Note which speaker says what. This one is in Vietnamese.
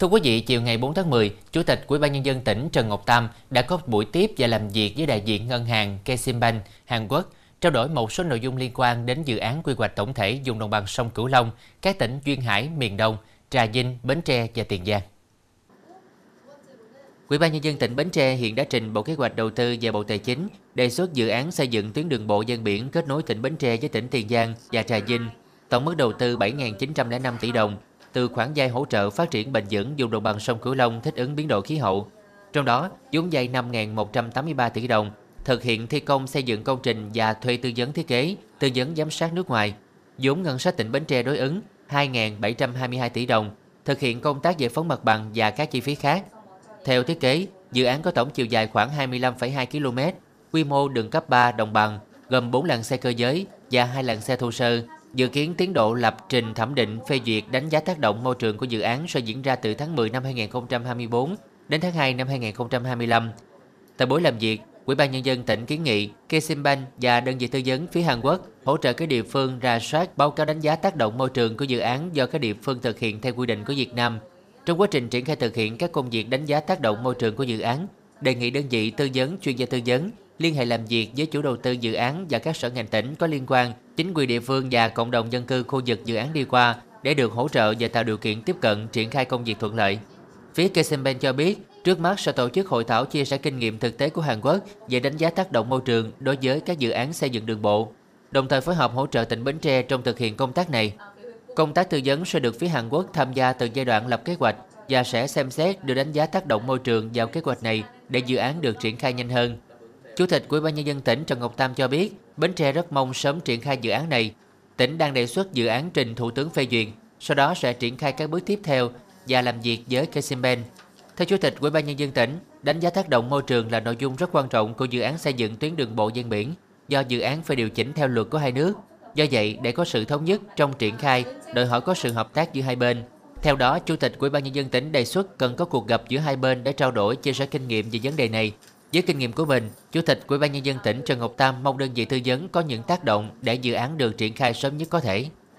Speaker 1: Thưa quý vị, chiều ngày 4 tháng 10, Chủ tịch Ủy ban nhân dân tỉnh Trần Ngọc Tam đã có buổi tiếp và làm việc với đại diện ngân hàng Keximbank Hàn Quốc trao đổi một số nội dung liên quan đến dự án quy hoạch tổng thể vùng đồng bằng sông Cửu Long, các tỉnh duyên hải miền Đông, Trà Vinh, Bến Tre và Tiền Giang. Ủy ban nhân dân tỉnh Bến Tre hiện đã trình Bộ Kế hoạch Đầu tư và Bộ Tài chính đề xuất dự án xây dựng tuyến đường bộ ven biển kết nối tỉnh Bến Tre với tỉnh Tiền Giang và Trà Vinh, tổng mức đầu tư 7.905 tỷ đồng từ khoản vay hỗ trợ phát triển bền vững vùng đồng bằng sông Cửu Long thích ứng biến đổi khí hậu. Trong đó, vốn vay 5.183 tỷ đồng thực hiện thi công xây dựng công trình và thuê tư vấn thiết kế, tư vấn giám sát nước ngoài. Vốn ngân sách tỉnh Bến Tre đối ứng 2.722 tỷ đồng, thực hiện công tác giải phóng mặt bằng và các chi phí khác. Theo thiết kế, dự án có tổng chiều dài khoảng 25,2 km, quy mô đường cấp 3 đồng bằng, gồm 4 làn xe cơ giới và 2 làn xe thô sơ. Dự kiến tiến độ lập trình thẩm định phê duyệt đánh giá tác động môi trường của dự án sẽ diễn ra từ tháng 10 năm 2024 đến tháng 2 năm 2025. Tại buổi làm việc, Ủy ban Nhân dân tỉnh kiến nghị Keximbank và đơn vị tư vấn phía Hàn Quốc hỗ trợ các địa phương ra soát báo cáo đánh giá tác động môi trường của dự án do các địa phương thực hiện theo quy định của Việt Nam. Trong quá trình triển khai thực hiện các công việc đánh giá tác động môi trường của dự án, đề nghị đơn vị tư vấn chuyên gia tư vấn liên hệ làm việc với chủ đầu tư dự án và các sở ngành tỉnh có liên quan, chính quyền địa phương và cộng đồng dân cư khu vực dự án đi qua để được hỗ trợ và tạo điều kiện tiếp cận triển khai công việc thuận lợi. Phía Keximbank cho biết, trước mắt sẽ tổ chức hội thảo chia sẻ kinh nghiệm thực tế của Hàn Quốc về đánh giá tác động môi trường đối với các dự án xây dựng đường bộ, đồng thời phối hợp hỗ trợ tỉnh Bến Tre trong thực hiện công tác này. Công tác tư vấn sẽ được phía Hàn Quốc tham gia từ giai đoạn lập kế hoạch và sẽ xem xét đưa đánh giá tác động môi trường vào kế hoạch này để dự án được triển khai nhanh hơn. Chủ tịch Ủy ban nhân dân tỉnh Trần Ngọc Tam cho biết, Bến Tre rất mong sớm triển khai dự án này. Tỉnh đang đề xuất dự án trình Thủ tướng phê duyệt, sau đó sẽ triển khai các bước tiếp theo và làm việc với Keximbank. Theo Chủ tịch Ủy ban nhân dân tỉnh, đánh giá tác động môi trường là nội dung rất quan trọng của dự án xây dựng tuyến đường bộ ven biển, do dự án phải điều chỉnh theo luật của hai nước. Do vậy, để có sự thống nhất trong triển khai, đòi hỏi có sự hợp tác giữa hai bên. Theo đó, Chủ tịch Ủy ban nhân dân tỉnh đề xuất cần có cuộc gặp giữa hai bên để trao đổi, chia sẻ kinh nghiệm về vấn đề này. Với kinh nghiệm của mình, Chủ tịch Ủy ban nhân dân tỉnh Trần Ngọc Tam mong đơn vị tư vấn có những tác động để dự án được triển khai sớm nhất có thể.